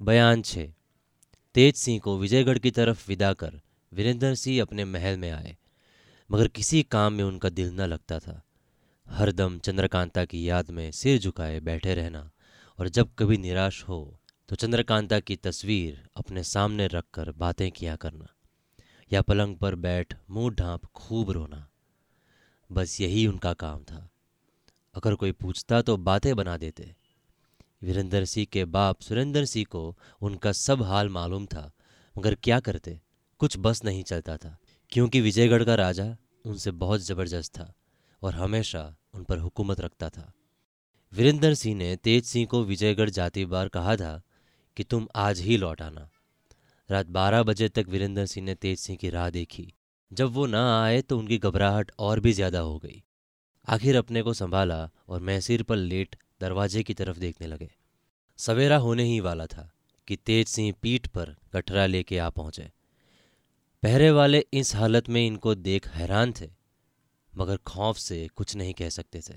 बयान छः। तेज सिंह को विजयगढ़ की तरफ़ विदा कर वीरेंद्र सिंह अपने महल में आए, मगर किसी काम में उनका दिल न लगता था। हरदम चंद्रकांता की याद में सिर झुकाए बैठे रहना, और जब कभी निराश हो तो चंद्रकांता की तस्वीर अपने सामने रखकर बातें किया करना, या पलंग पर बैठ मुँह ढांप खूब रोना। बस यही उनका काम था। अगर कोई पूछता तो बातें बना देते। वीरेंद्र सिंह के बाप सुरेंद्र सिंह को उनका सब हाल मालूम था, मगर क्या करते? कुछ बस नहीं चलता था, क्योंकि विजयगढ़ का राजा उनसे बहुत ज़बरदस्त था और हमेशा उन पर हुकूमत रखता था। वीरेंद्र सिंह ने तेज सिंह को विजयगढ़ जाती बार कहा था कि तुम आज ही लौट आना। रात बारह बजे तक वीरेंद्र सिंह ने तेज सिंह की राह देखी। जब वो ना आए तो उनकी घबराहट और भी ज़्यादा हो गई। आखिर अपने को संभाला और मैसीर पर लेट दरवाजे की तरफ़ देखने लगे। सवेरा होने ही वाला था कि तेज सिंह पीठ पर गठरा लेके आ पहुँचे। पहरे वाले इस हालत में इनको देख हैरान थे, मगर खौफ से कुछ नहीं कह सकते थे।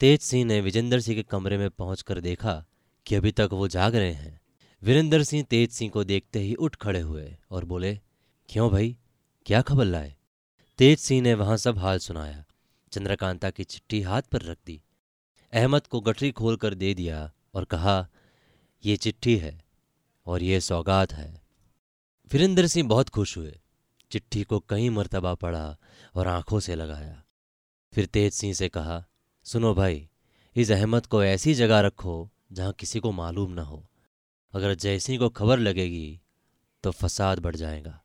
तेज सिंह ने विजेंद्र सिंह के कमरे में पहुंचकर देखा कि अभी तक वो जाग रहे हैं। वीरेंद्र सिंह तेज सिंह को देखते ही उठ खड़े हुए और बोले, क्यों भाई? क्या खबर लाए? तेज सिंह ने वहाँ सब हाल सुनाया। चंद्रकांता की चिट्ठी हाथ पर रख दी। अहमद को गठरी खोलकर दे दिया और कहा, ये चिट्ठी है और ये सौगात है। वीरेंद्र सिंह बहुत खुश हुए। चिट्ठी को कई मरतबा पढ़ा और आँखों से लगाया। फिर तेज सिंह से कहा, सुनो भाई, इस अहमद को ऐसी जगह रखो जहाँ किसी को मालूम ना हो। अगर जयसिंह को खबर लगेगी तो फसाद बढ़ जाएगा।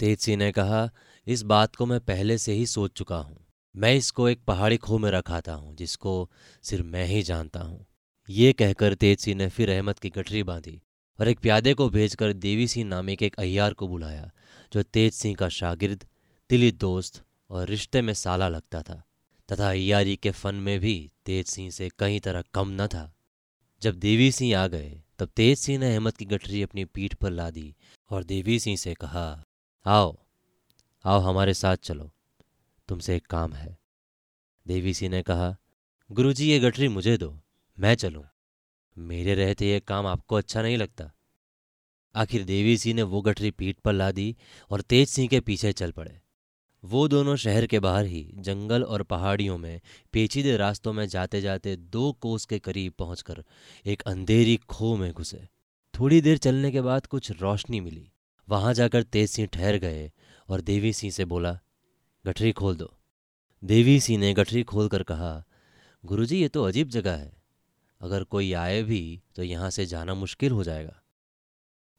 तेज सिंह ने कहा, इस बात को मैं पहले से ही सोच चुका हूँ। मैं इसको एक पहाड़ी खो में रखाता हूँ, जिसको सिर्फ़ मैं ही जानता हूँ। ये कहकर तेज सिंह ने फिर अहमद की गठरी बांधी और एक प्यादे को भेजकर देवी सिंह नामे के एक अय्यार को बुलाया, जो तेज सिंह का शागिर्द, दिली दोस्त और रिश्ते में साला लगता था। तथा अयारी के फन में भी तेज सिंह से कई तरह कम न था। जब देवी सिंह आ गए, तब तेज सिंह ने अहमद की गठरी अपनी पीठ पर ला दी और देवी सिंह से कहा, आओ आओ हमारे साथ चलो। तुमसे एक काम है। देवी सिंह ने कहा, गुरुजी, ये गठरी मुझे दो, मैं चलूँ। मेरे रहते ये काम आपको अच्छा नहीं लगता। आखिर देवी सिंह ने वो गठरी पीठ पर ला दी और तेज सिंह के पीछे चल पड़े। वो दोनों शहर के बाहर ही जंगल और पहाड़ियों में, पेचीदे रास्तों में जाते जाते दो कोस के करीब पहुंचकर एक अंधेरी खो में घुसे। थोड़ी देर चलने के बाद कुछ रोशनी मिली। वहाँ जाकर तेज सिंह ठहर गए और देवी सिंह से बोला गठरी खोल दो। देवी सिंह ने गठरी खोल कर कहा, गुरुजी, ये तो अजीब जगह है। अगर कोई आए भी तो यहाँ से जाना मुश्किल हो जाएगा।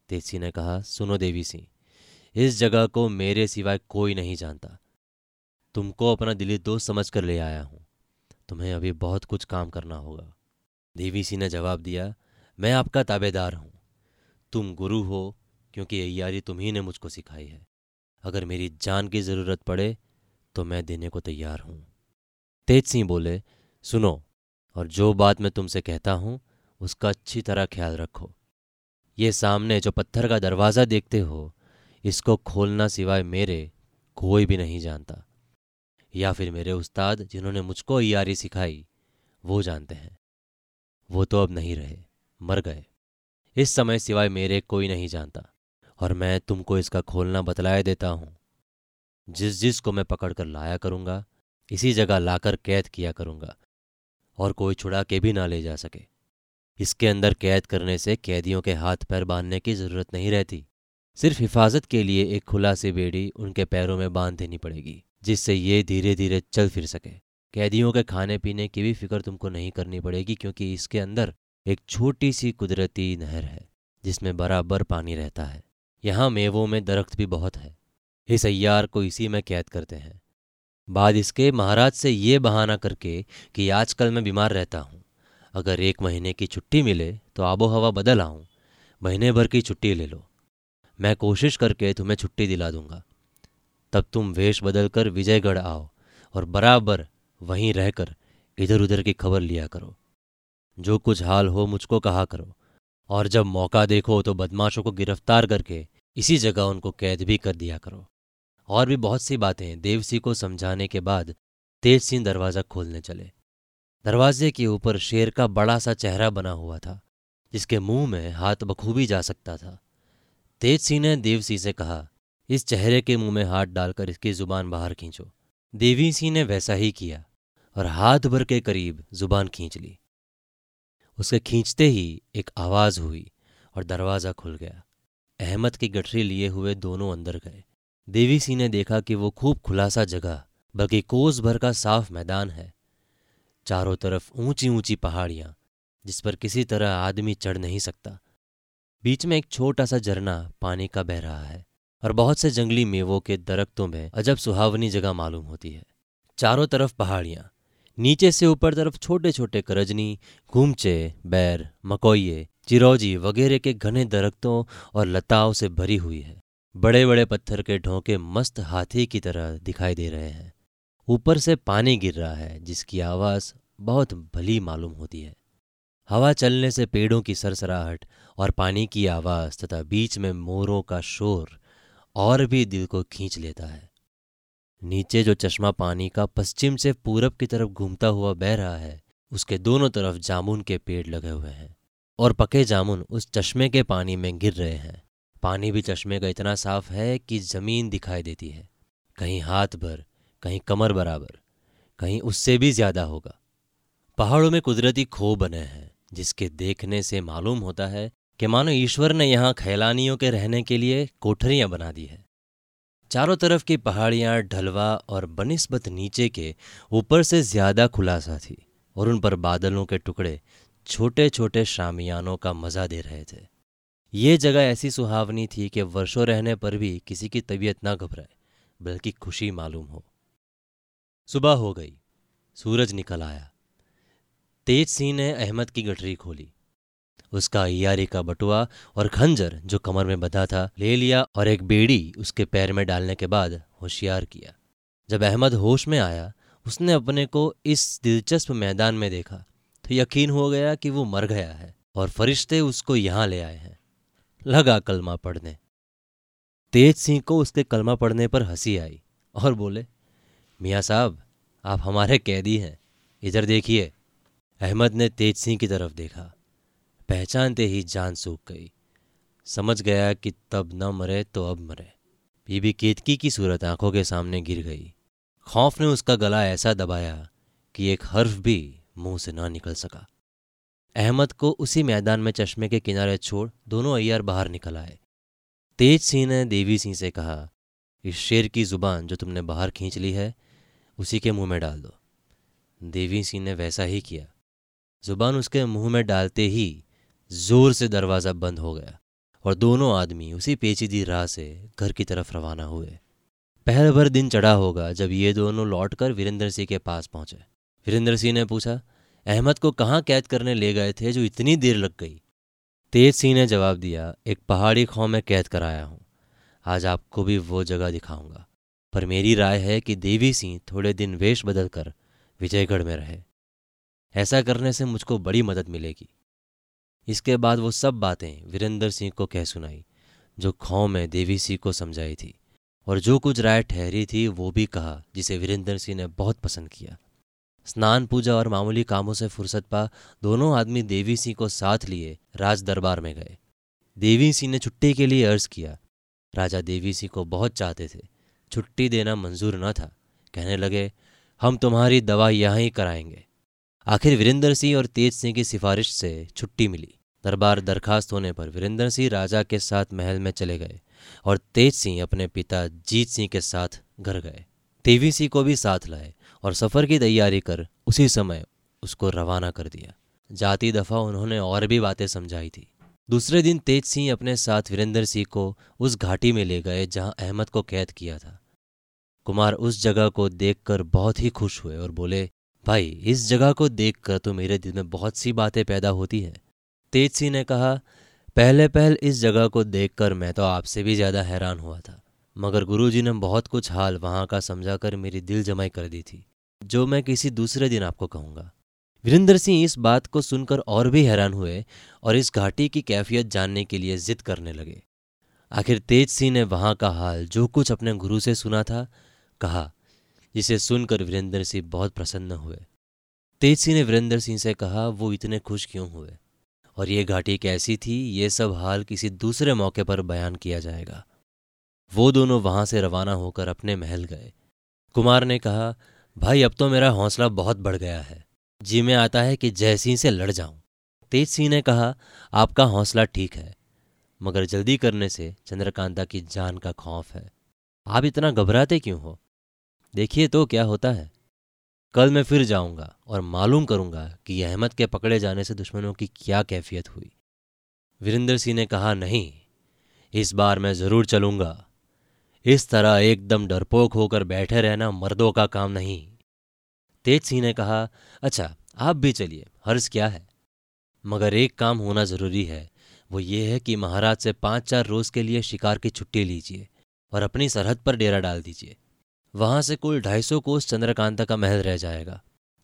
तेजसी ने कहा, सुनो देवी सिंह इस जगह को मेरे सिवाय कोई नहीं जानता। तुमको अपना दिली दोस्त समझ कर ले आया हूँ। तुम्हें अभी बहुत कुछ काम करना होगा। देवी सिंह ने जवाब दिया, मैं आपका ताबेदार हूँ। तुम गुरु हो, क्योंकि यारी तुम्ही ने मुझको सिखाई है। अगर मेरी जान की ज़रूरत पड़े तो मैं देने को तैयार हूँ। तेज सिंह बोले, सुनो, और जो बात मैं तुमसे कहता हूँ, उसका अच्छी तरह ख्याल रखो। ये सामने जो पत्थर का दरवाज़ा देखते हो, इसको खोलना सिवाय मेरे कोई भी नहीं जानता। या फिर मेरे उस्ताद जिन्होंने मुझको यारी सिखाई, वो जानते हैं। वो तो अब नहीं रहे, मर गए। इस समय सिवाय मेरे कोई नहीं जानता, और मैं तुमको इसका खोलना बतलाए देता हूँ। जिस जिस को मैं पकड़ कर लाया करूँगा, इसी जगह लाकर कैद किया करूँगा, और कोई छुड़ा के भी ना ले जा सके। इसके अंदर कैद करने से कैदियों के हाथ पैर बांधने की ज़रूरत नहीं रहती। सिर्फ़ हिफाजत के लिए एक खुला सी बेड़ी उनके पैरों में बाँध देनी पड़ेगी, जिससे ये धीरे धीरे चल फिर सके। कैदियों के खाने पीने की भी फ़िक्र तुमको नहीं करनी पड़ेगी, क्योंकि इसके अंदर एक छोटी सी कुदरती नहर है, जिसमें बराबर पानी रहता है। यहाँ मेवों में दरख्त भी बहुत है। इस अय्यार को इसी में कैद करते हैं। बाद इसके महाराज से ये बहाना करके कि आजकल मैं बीमार रहता हूँ। अगर एक महीने की छुट्टी मिले तो आबो हवा बदल आऊँ। महीने भर की छुट्टी ले लो। मैं कोशिश करके तुम्हें छुट्टी दिला दूँगा। तब तुम वेश बदलकर विजयगढ़ आओ और बराबर वहीं रहकर इधर उधर की खबर लिया करो। जो कुछ हाल हो मुझको कहा करो। और जब मौका देखो तो बदमाशों को गिरफ़्तार करके इसी जगह उनको कैद भी कर दिया करो। और भी बहुत सी बातें देवसी को समझाने के बाद तेज सिंह दरवाज़ा खोलने चले। दरवाजे के ऊपर शेर का बड़ा सा चेहरा बना हुआ था, जिसके मुँह में हाथ बखूबी जा सकता था। तेज सिंह ने देव सिंह से कहा, इस चेहरे के मुँह में हाथ डालकर इसकी ज़ुबान बाहर खींचो। देवी सिंह ने वैसा ही किया और हाथ भर के करीब ज़ुबान खींच ली। उसके खींचते ही एक आवाज़ हुई और दरवाज़ा खुल गया। अहमद की गठरी लिए हुए दोनों अंदर गए। देवी सिंह ने देखा कि वो खूब खुलासा जगह बल्कि कोस भर का साफ़ मैदान है। चारों तरफ़ ऊँची ऊँची पहाड़ियाँ, जिस पर किसी तरह आदमी चढ़ नहीं सकता। बीच में एक छोटा सा झरना पानी का बह रहा है, और बहुत से जंगली मेवों के दरख्तों में अजब सुहावनी जगह मालूम होती है। चारों तरफ़ पहाड़ियाँ, नीचे से ऊपर तरफ़ छोटे छोटे करजनी, घूमचे, बैर, मकोइये, चिरौजी वगैरह के घने दरख्तों और लताओं से भरी हुई है। बड़े बड़े पत्थर के ढोंके मस्त हाथी की तरह दिखाई दे रहे हैं। ऊपर से पानी गिर रहा है, जिसकी आवाज़ बहुत भली मालूम होती है। हवा चलने से पेड़ों की सरसराहट और पानी की आवाज़ तथा बीच में मोरों का शोर और भी दिल को खींच लेता है। नीचे जो चश्मा पानी का पश्चिम से पूरब की तरफ़ घूमता हुआ बह रहा है, उसके दोनों तरफ़ जामुन के पेड़ लगे हुए हैं और पके जामुन उस चश्मे के पानी में गिर रहे हैं। पानी भी चश्मे का इतना साफ़ है कि ज़मीन दिखाई देती है। कहीं हाथ भर, कहीं कमर बराबर, कहीं उससे भी ज़्यादा होगा। पहाड़ों में कुदरती खो बने हैं, जिसके देखने से मालूम होता है कि मानो ईश्वर ने यहाँ खैलानियों के रहने के लिए कोठरियाँ बना दी है। चारों तरफ़ की पहाड़ियाँ, ढलवा और बनिस्बत नीचे के ऊपर से ज़्यादा खुलासा थी और उन पर बादलों के टुकड़े छोटे छोटे शामियानों का मज़ा दे रहे थे। ये जगह ऐसी सुहावनी थी कि वर्षों रहने पर भी किसी की तबीयत ना घबराए, बल्कि खुशी मालूम हो। सुबह हो गई, सूरज निकल आया। तेज सिंह ने अहमद की गठरी खोली। उसका अयारी का बटुआ और खंजर जो कमर में बंधा था, ले लिया और एक बेड़ी उसके पैर में डालने के बाद होशियार किया। जब अहमद होश में आया, उसने अपने को इस दिलचस्प मैदान में देखा तो यकीन हो गया कि वो मर गया है और फरिश्ते उसको यहाँ ले आए हैं। लगा कलमा पढ़ने। तेज सिंह को उसके कलमा पढ़ने पर हँसी आई और बोले, मियाँ साहब, आप हमारे कैदी हैं। इधर देखिए अहमद ने तेज सिंह की तरफ़ देखा। पहचानते ही जान सूख गई। समझ गया कि तब न मरे तो अब मरे। बीबी केतकी की सूरत आँखों के सामने गिर गई। खौफ ने उसका गला ऐसा दबाया कि एक हर्फ भी मुँह से ना निकल सका। अहमद को उसी मैदान में चश्मे के किनारे छोड़ दोनों अय्यार बाहर निकल आए। तेज सिंह ने देवी सिंह से कहा, इस शेर की ज़ुबान जो तुमने बाहर खींच ली है, उसी के मुँह में डाल दो। देवी सिंह ने वैसा ही किया। ज़ुबान उसके मुँह में डालते ही ज़ोर से दरवाज़ा बंद हो गया और दोनों आदमी उसी पेचीदी राह से घर की तरफ़ रवाना हुए। पहल भर दिन चढ़ा होगा जब ये दोनों लौटकर वीरेंद्र सिंह के पास पहुँचे। वीरेंद्र सिंह ने पूछा अहमद को कहाँ कैद करने ले गए थे जो इतनी देर लग गई? तेज सिंह ने जवाब दिया, एक पहाड़ी खौ में कैद कराया हूँ। आज आपको भी वो जगह दिखाऊँगा। पर मेरी राय है कि देवी सिंह थोड़े दिन वेश बदल कर विजयगढ़ में रहे। ऐसा करने से मुझको बड़ी मदद मिलेगी। इसके बाद वो सब बातें वीरेंद्र सिंह को कह सुनाई, जो खौ में देवी सिंह को समझाई थी। और जो कुछ राय ठहरी थी, वो भी कहा, जिसे वीरेंद्र सिंह ने बहुत पसंद किया। स्नान, पूजा और मामूली कामों से फुर्सत पा दोनों आदमी देवी सिंह को साथ लिए राज दरबार में गए। देवी सिंह ने छुट्टी के लिए अर्ज़ किया। राजा देवी सिंह को बहुत चाहते थे। छुट्टी देना मंजूर न था। कहने लगे, हम तुम्हारी दवा यहाँ ही कराएँगे। आखिर वीरेंद्र सिंह और तेज सिंह की सिफारिश से छुट्टी मिली। दरबार दरखास्त होने पर वीरेंद्र सिंह राजा के साथ महल में चले गए और तेज सिंह अपने पिता जीत सिंह के साथ घर गए। देवी सिंह को भी साथ लाए। और सफ़र की तैयारी कर उसी समय उसको रवाना कर दिया। जाती दफ़ा उन्होंने और भी बातें समझाई थी। दूसरे दिन तेज सिंह अपने साथ वीरेंद्र सिंह को उस घाटी में ले गए जहाँ अहमद को कैद किया था। कुमार उस जगह को देखकर बहुत ही खुश हुए और बोले, भाई, इस जगह को देखकर तो मेरे दिल में बहुत सी बातें पैदा होती हैं। तेज सिंह ने कहा, पहले पहल इस जगह को देखकर मैं तो आपसे भी ज़्यादा हैरान हुआ था, मगर गुरुजी ने बहुत कुछ हाल वहाँ का समझाकर मेरी दिल जमाई कर दी थी। जो मैं किसी दूसरे दिन आपको कहूँगा। वीरेंद्र सिंह इस बात को सुनकर और भी हैरान हुए और इस घाटी की कैफियत जानने के लिए जिद करने लगे। आखिर तेज सिंह ने वहाँ का हाल जो कुछ अपने गुरु से सुना था, कहा, जिसे सुनकर वीरेंद्र सिंह बहुत प्रसन्न हुए। तेज सिंह ने वीरेंद्र सिंह से कहा, वो इतने खुश क्यों हुए? और ये घाटी कैसी थी? ये सब हाल किसी दूसरे मौके पर बयान किया जाएगा। वो दोनों वहाँ से रवाना होकर अपने महल गए। कुमार ने कहा भाई, अब तो मेरा हौसला बहुत बढ़ गया है। जी में आता है कि जयसिंह से लड़ जाऊँ। तेज सिंह ने कहा, आपका हौसला ठीक है, मगर जल्दी करने से चंद्रकांता की जान का खौफ है। आप इतना घबराते क्यों हो? देखिए तो क्या होता है। कल मैं फिर जाऊँगा और मालूम करूँगा कि अहमद के पकड़े जाने से दुश्मनों की क्या कैफियत हुई। वीरेंद्र सिंह ने कहा, नहीं, इस बार मैं ज़रूर चलूँगा। इस तरह एकदम डरपोक होकर बैठे रहना मर्दों का काम नहीं। तेज सिंह ने कहा अच्छा आप भी चलिए, हर्ज क्या है? मगर एक काम होना ज़रूरी है, वो ये है कि महाराज से पाँच चार रोज के लिए शिकार की छुट्टी लीजिए और अपनी सरहद पर डेरा डाल दीजिए। वहाँ से कुल ढाई सौ कोस चंद्रकांता का महल रह जाएगा,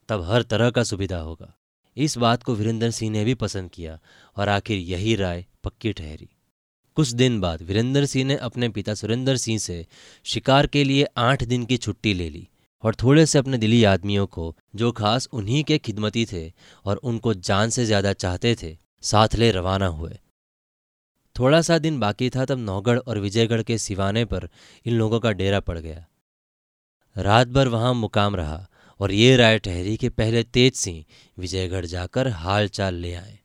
तब हर तरह का सुविधा होगा। इस बात को वीरेंद्र सिंह ने भी पसंद किया और आखिर यही राय पक्की ठहरी। कुछ दिन बाद वीरेंद्र सिंह ने अपने पिता सुरेंद्र सिंह से शिकार के लिए आठ दिन की छुट्टी ले ली और थोड़े से अपने दिली आदमियों को, जो खास उन्हीं के खिदमती थे और उनको जान से ज़्यादा चाहते थे, साथ ले रवाना हुए। थोड़ा सा दिन बाकी था तब नौगढ़ और विजयगढ़ के सिवाने पर इन लोगों का डेरा पड़ गया। रात भर वहाँ मुकाम रहा और ये राय ठहरी कि पहले तेज सिंह विजयगढ़ जाकर हाल चाल ले आए।